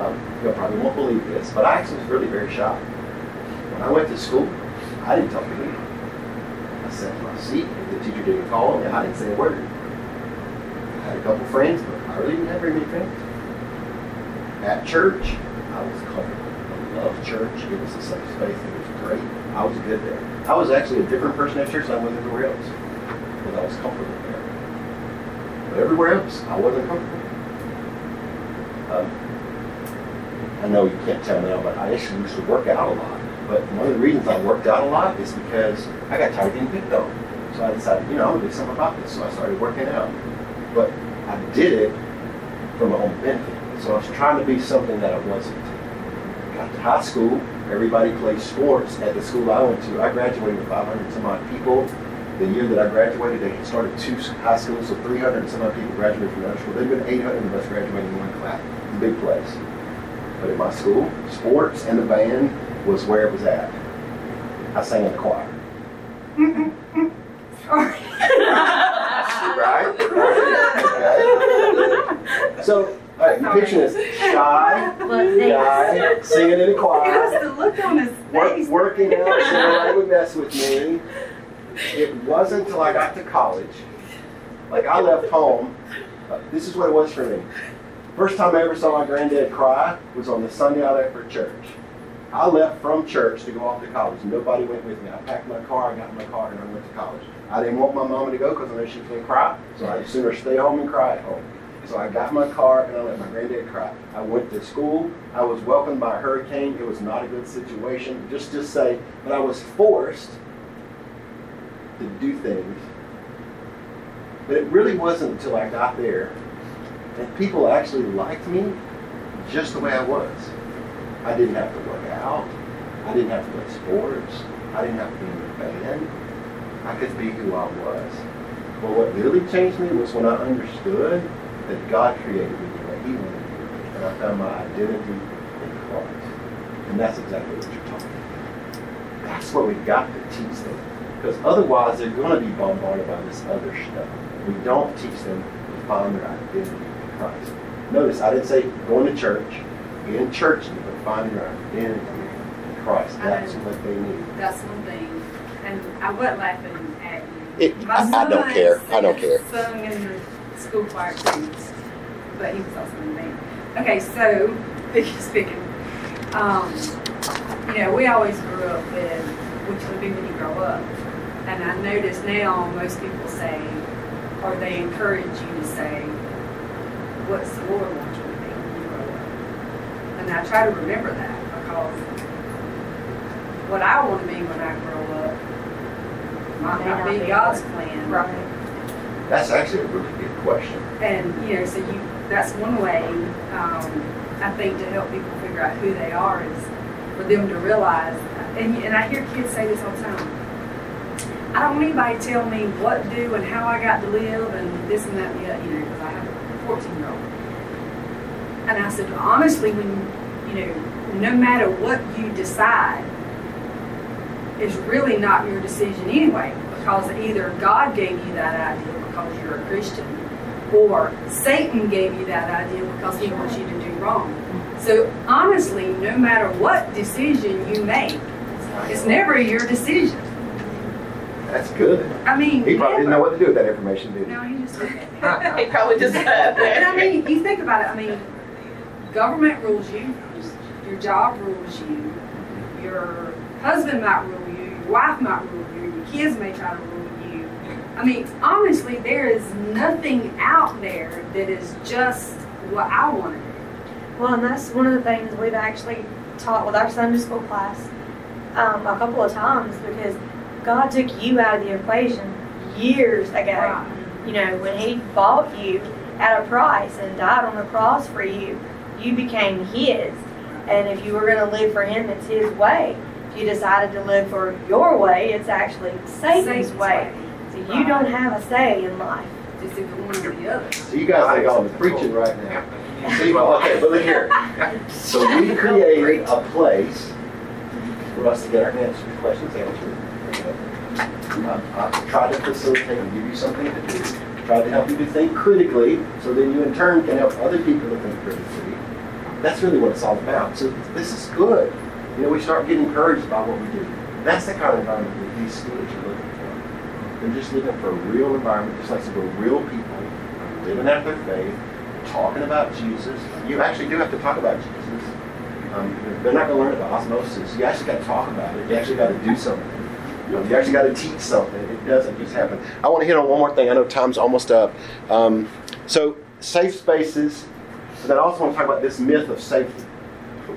Um, you probably won't believe this, but I actually was really very shy. When I went to school, I didn't talk to anyone. I sat in my seat. If the teacher didn't call me, and I didn't say a word. I had a couple friends, but I really didn't have very many friends. At church, I was comfortable. I loved church. It was a safe space. It was great. I was good there. I was actually a different person at church than I was everywhere else. Because I was comfortable. Everywhere else, I wasn't comfortable. Um, I know you can't tell now, but I actually used to work out a lot. But one of the reasons I worked out a lot is because I got tired of getting picked on. So I decided, you know, I'm gonna do something about this. So I started working out. But I did it for my own benefit. So I was trying to be something that I wasn't. Got to high school, everybody played sports at the school I went to. I graduated with 500 some odd people. The year that I graduated, they started two high schools, so 300 and some odd people graduated from another school. There'd been 800 of us graduating in one class. Big place. But at my school, sports and the band was where it was at. I sang in the choir. Sorry. right? Okay. So, all right, you picture this shy Look, guy singing in a It was choir, the look on his work, face. working out, so nobody would mess with me. It wasn't until I got to college, like I left home. This is what it was for me. First time I ever saw my granddad cry was on the Sunday I left for church. I left from church to go off to college. Nobody went with me. I packed my car, I got in my car, and I went to college. I didn't want my mama to go because I knew she was going to cry. So I'd sooner stay home and cry at home. So I got in my car and I let my granddad cry. I went to school. I was welcomed by a hurricane. It was not a good situation. Just to say but I was forced to do things. But it really wasn't until I got there and people actually liked me just the way I was. I didn't have to work out. I didn't have to play sports. I didn't have to be in a band. I could be who I was. But what really changed me was when I understood that God created me the way He wanted me, and I found my identity in Christ. And that's exactly what you're talking about. That's what we've got to teach them. Because otherwise, they're going to be bombarded by this other stuff. We don't teach them to find their identity in Christ. Notice, I didn't say going to church, being churchy, but finding their identity in Christ. That's what they need. That's one thing, and I wasn't laughing at you. It- My I- I don't son care. I don't care. Sung in the school choir too, but he was also in the band. Okay, so speaking, um, you know, we always grew up with what you'll be when you grow up, and I notice now most people say, or they encourage you to say, "What's the Lord want you to be when you grow up?" And I try to remember that because what I want to be when I grow up might May not not be be God's plan. Right. That's actually a really good question. And, you know, so you, that's one way, um, I think to help people figure out who they are is for them to realize, and, and I hear kids say this all the time. I don't want anybody to tell me what to do and how I got to live and this and that and the other, you know, because I have a 14 year old. And I said, honestly, when, you know, no matter what you decide, is really not your decision anyway, because either God gave you that idea because you're a Christian, or Satan gave you that idea because he wants you to do wrong. So honestly, no matter what decision you make, it's never your decision. That's good. I mean, He probably didn't know what to do with that information, did he? No, he just looked at me. He probably just said And I mean, you think about it, I mean, government rules you, your job rules you, your husband might rule you, your wife might rule you, your kids may try to rule you. I mean, honestly, there is nothing out there that is just what I want to do. Well, and that's one of the things we've actually taught with our Sunday school class um, a couple of times because God took you out of the equation years ago. You know, when He bought you at a price and died on the cross for you, you became His. And if you were going to live for Him, it's His way. If you decided to live for your way, it's actually Satan's, Satan's way. way. So you don't have a say in life. Just either one or the other. So you guys think oh, I'm preaching right now. See, okay, but look here. So we created a place for us to get our answers, questions answered. I tried to facilitate and give you something to do. try to help you to think critically, so then you in turn can help other people to think critically. That's really what it's all about. So this is good. You know, we start getting encouraged by what we do. That's the kind of environment that these students are looking for. They're just looking for a real environment, just like some real people living out their faith, talking about Jesus. You actually do have to talk about Jesus. Um, they're not going to learn about osmosis. You actually got to talk about it. You actually got to do something. You, know, you actually got to teach something. It doesn't just happen. I want to hit on one more thing. I know time's almost up. Um, so safe spaces. But then I also want to talk about this myth of safety.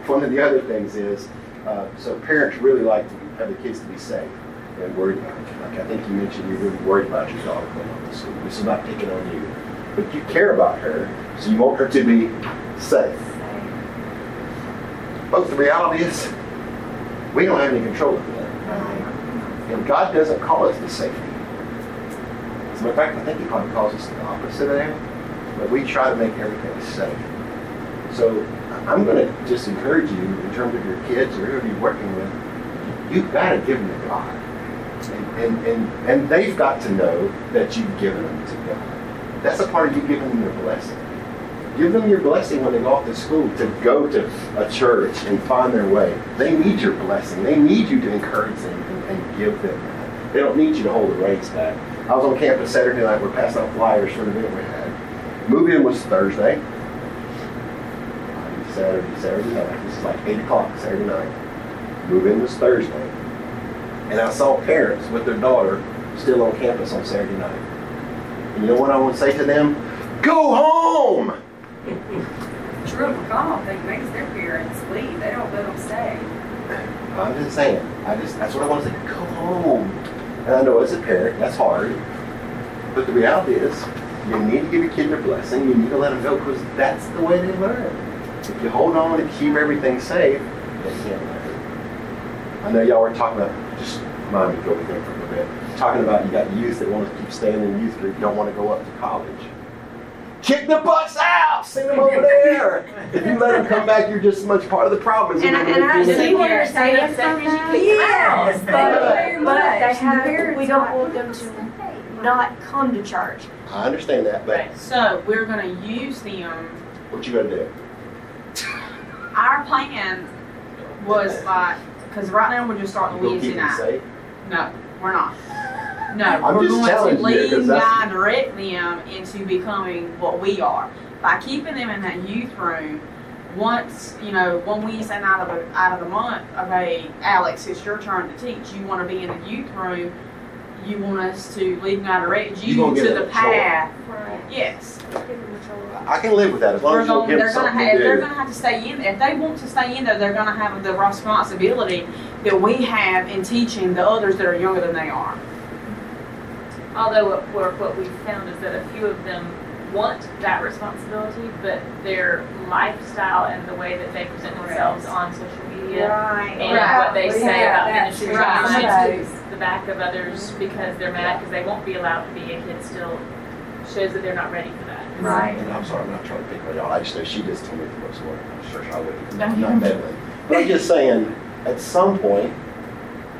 One of the other things is, uh, so parents really like to have the kids to be safe and worried about it. Like I think you mentioned you're really worried about your daughter going to school. This is not picking on you. But you care about her, so you want her to be safe. But the reality is, we don't have any control over that. And God doesn't call us to safety. As a matter of fact, I think He probably calls us the opposite of that. But we try to make everything safe. So I'm going to just encourage you, in terms of your kids or whoever you're working with, you've got to give them to God. And, and, and, and they've got to know that you've given them to God. That's a part of you giving them your blessing. Give them your blessing when they go off to school to go to a church and find their way. They need your blessing. They need you to encourage them and, and give them that. They don't need you to hold the reins back. I was on campus Saturday night. We're passing out flyers for the event we had. Move-in was Thursday. Saturday, Saturday night. This is like 8 o'clock Saturday night. Move-in was Thursday. And I saw parents with their daughter still on campus on Saturday night. And you know what I to say to them? Go home! Truett McConnell thing makes their parents leave. They don't let them stay. I'm just saying. I just that's what I want to say. Go home. And I know as a parent, that's hard. But the reality is, you need to give your kid their blessing. You need to let them go because that's the way they learn. If you hold on and keep everything safe, they can't learn. I know y'all were talking about just remind me go with them for a bit. Talking about you got youth that want to keep staying in youth group, don't want to go up to college. Kick the butts out! Send them over there! If you let them come back, you're just as much part of the problem as And, I- and I you see what you're saying from. Yes, But, very but they have, we don't want them to not come to church. I understand that, but Right, so we're gonna use them, what you gonna do? our plan was like, cause right now we're just starting gonna Wednesday keep them night. No, we're not. No, I'm we're just going to lead you, and guide, direct them into becoming what we are. By keeping them in that youth room, once, you know, one Wednesday night of the, out of the month, okay, Alex, it's your turn to teach. You wanna be in the youth room, you want us to lead and guide, direct You you gonna the them a chore. path. Right. Yes. I can live with that as long as you don't give them they're gonna have, to they're gonna have to stay in, if they want to stay in there, they're gonna have the responsibility that we have in teaching the others that are younger than they are. Although what, what what we've found is that a few of them want that responsibility, but their lifestyle and the way that they present themselves on social media Right. and what they say Yeah, about that's ministry right. shines the back of others because they're mad because they won't be allowed to be a kid still shows that they're not ready for that. Right. And I'm sorry, I'm not trying to pick on y'all. I just know she just told me to go somewhere. I'm sure I wouldn't. No, I'm you not meddling. But I'm just saying, at some point,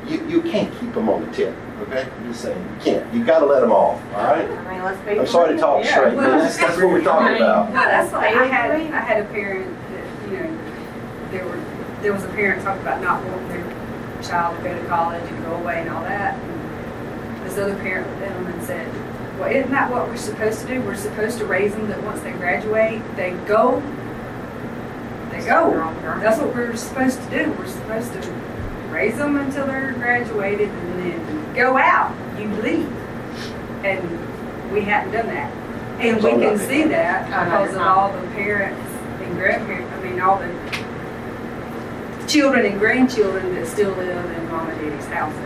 you, you can't keep them on the tip. Okay? I'm just saying, you can't. You got to let them off. All right? I mean, let's be. I'm sorry to talk Yeah, straight, but well- that's, that's what we're talking about. No, that's like, I had. I had a parent that, you know, there were, there was a parent talking about not wanting their child to go to college and go away and all that. And This other parent looked at them and said, well, isn't that what we're supposed to do? We're supposed to raise them that once they graduate, they go, they go. That's what we're supposed to do. We're supposed to raise them until they're graduated and then go out. You leave. And we hadn't done that. And we can see that because of all the parents and grandparents, I mean, all the children and grandchildren that still live in mom and daddy's houses.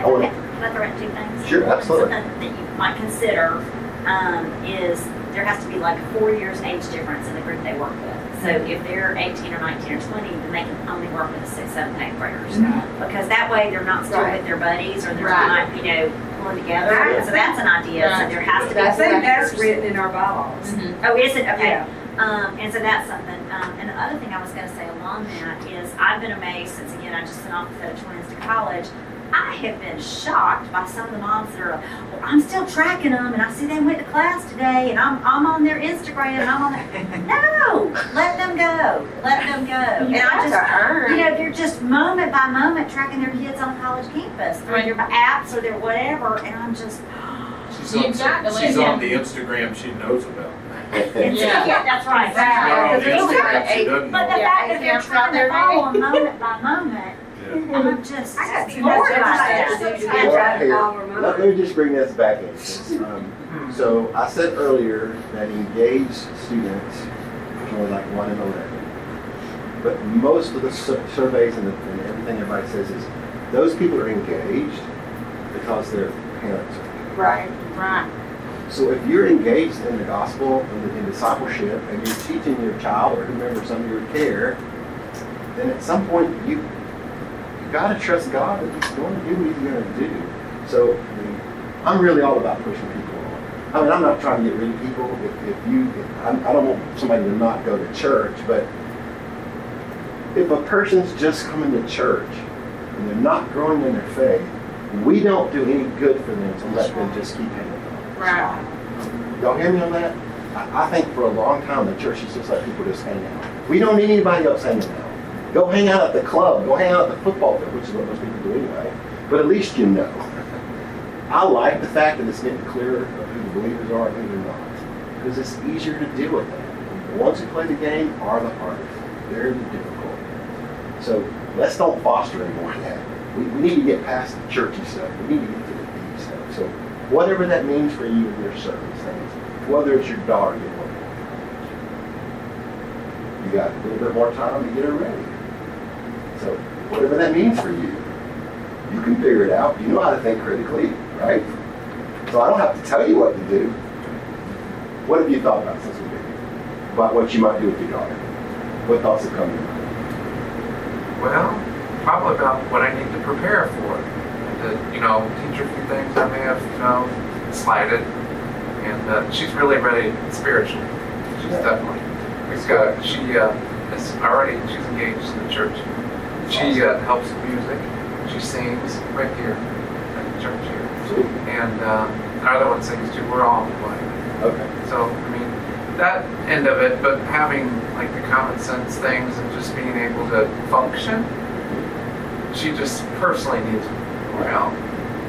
I wanna- Can I throw in two things? Sure, absolutely. Something that you might consider um, is there has to be like four years age difference in the group they work with. So if they're 18 or 19 or 20, then they can only work with the six, seven, eight graders. Because that way they're not still Right. with their buddies or they're Right. not, you know, pulling together. Right. So that's an idea. So there has to be I think that's written in our bylaws. Oh, is it? Okay. Yeah. Um, and so that's something. Um, and the other thing I was going to say along that is I've been amazed since again I just sent off of twins to college. I have been shocked by some of the moms that are like, well, I'm still tracking them and I see they went to class today and I'm, I'm on their Instagram and I'm on their. No! Let them go. Let them go. and I just, you know, they're just moment by moment tracking their kids on a college campus through their apps or their whatever. And I'm just, She's on, got to let she's them- on the Instagram she knows about. Yeah. yeah. that's right. She's not That's right. Instagram she But the. Yeah, fact that they're ATMs trying out to follow moment by moment, Yeah. I'm just I got too much by that. exercise to do Well, trying to here, follow our Let me just bring this back in. Um, So I said earlier that engaged students are only like one in 11. But most of the surveys and, the, and everything everybody says is those people are engaged because their parents are. Right. Right. So if you're engaged in the gospel and in discipleship and you're teaching your child or whomever's under your care, then at some point you you gotta trust God that He's going to do what He's going to do. So I mean, I'm really all about pushing people on. I mean, I'm not trying to get rid of people. If, if you, if, I, I don't want somebody to not go to church, but if a person's just coming to church and they're not growing in their faith, we don't do any good for them to let them just keep hanging on. Right. Y'all hear me on that? I, I think for a long time the church has just let people just hang out. We don't need anybody else hanging out. Go hang out at the club. Go hang out at the football field, which is what most people do anyway. But at least you know. I like the fact that it's getting clearer of who the believers are and who they're not. Because it's easier to deal with that. The ones who play the game are the hardest. They're the difficult. So let's don't foster any more of that. We, we need to get past the churchy stuff. We need to get to the deep stuff. So whatever that means for you in your circumstance, whether it's your daughter getting you got a little bit more time to get her ready. So whatever that means for you, you can figure it out. You know how to think critically, right? So I don't have to tell you what to do. What have you thought about since we've been here? About what you might do with your daughter? What thoughts have come to mind? Well, probably about what I need to prepare for. And to, you know, teach her a few things I may have, you know, slighted. And uh, she's really ready spiritually. She's definitely. We've got, she uh, is already, she's engaged in the church. She uh, helps with music. She sings right here at the church here. And uh, our other one sings too. We're all in the choir. Okay. So, I mean, that end of it, but having like the common sense things and just being able to function, she just personally needs more help.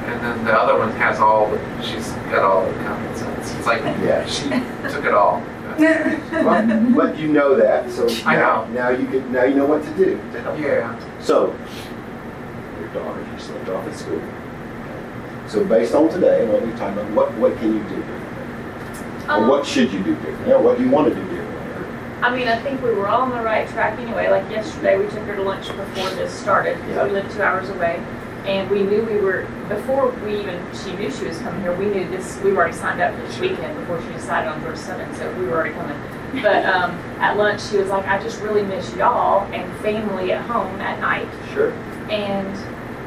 And then the other one has all the, she's got all the common sense. It's like Yeah. she took it all. Well, but you know that, so I now, know. now you can now you know what to do to help. her. So your daughter just left off at school. So based on today and what we've talked about, what what can you do differently? Or Um, what should you do differently? Or what do you want to do differently? I mean, I think we were all on the right track anyway. Like yesterday, we took her to lunch before this started. Yeah. We live two hours away. And we knew we were, before we even, she knew she was coming here, we knew this, we were already signed up for this weekend before she decided on George 7th, so we were already coming. But um, at lunch, she was like, I just really miss y'all and family at home at night. Sure. And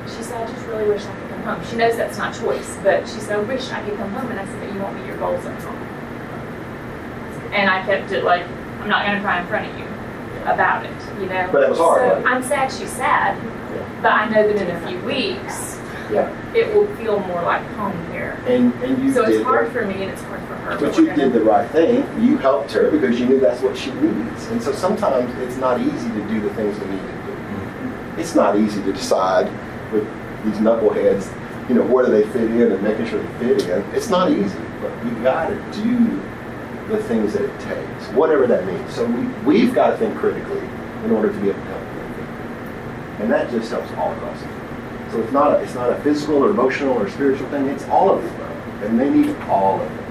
she said, I just really wish I could come home. She knows that's not choice, but she said, I wish I could come home. And I said, but you won't meet your goals at home. And I kept it like, I'm not going to cry in front of you about it, you know? But it was hard, So wasn't? I'm sad she's sad, but I know that in a few weeks, Yeah. it will feel more like home here. And and you So did it's hard the, for me and it's hard for her. But you did the right thing. You helped her because you knew that's what she needs. And so sometimes it's not easy to do the things we need to do. It's not easy to decide with these knuckleheads, you know, where do they fit in and making sure they fit in. It's not easy, but we got to do the things that it takes, whatever that means. So we, we've got to think critically in order to be able to help them. And that just helps all of us. So it's not a, it's not a physical or emotional or spiritual thing. It's all of the above, and they need all of the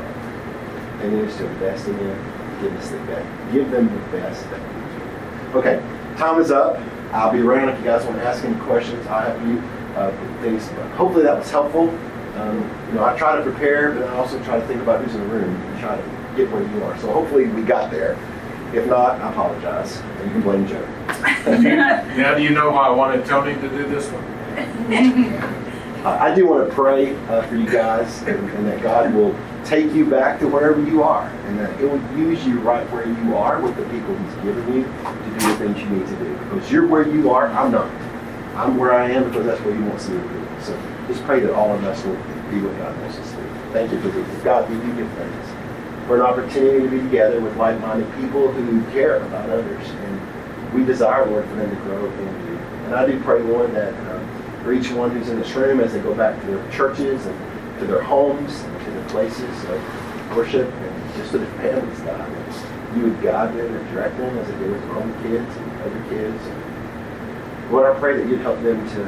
above. They need us to invest in them, give us the best, give them the best that we can. Okay, time is up. I'll be around if you guys want to ask any questions. I have you uh, things. Hopefully that was helpful. Um, you know, I try to prepare, but I also try to think about who's in the room and try to get where you are. So hopefully we got there. If not, I apologize. And you can blame Joe. Now do you know why I wanted Tony to do this one? I I do want to pray uh, for you guys and, and that God will take you back to wherever you are and that He will use you right where you are with the people He's given you to do the things you need to do. Because you're where you are, I'm not. I'm where I am because that's where He wants me to be. So just pray that all of us will be what God wants us to be. Thank you for this. God, we do give thanks for an opportunity to be together with like-minded people who care about others. And we desire, Lord, for them to grow in you. And I do pray, Lord, that um, for each one who's in this room, as they go back to their churches and to their homes and to places of worship and just their families, God, that you would guide them and direct them as they do with their own kids and other kids. Lord, I pray that you'd help them to,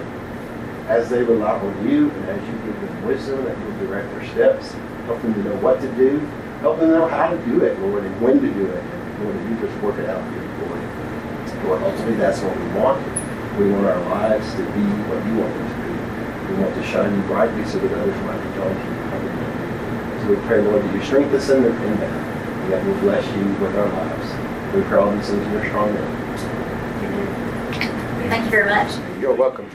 as they rely on you and as you give them wisdom, that you'll direct their steps, help them to know what to do, help them know how to do it, Lord, and when to do it. And Lord, you just work it out here glory. Lord, ultimately, that's what we want. We want our lives to be what you want them to be. We want to shine you brightly so that others might be drawn to you. So we pray, Lord, that you strengthen us in, the, in that, and that we'll bless you with our lives. We pray all these things in your strong name. Thank you very much. You're welcome.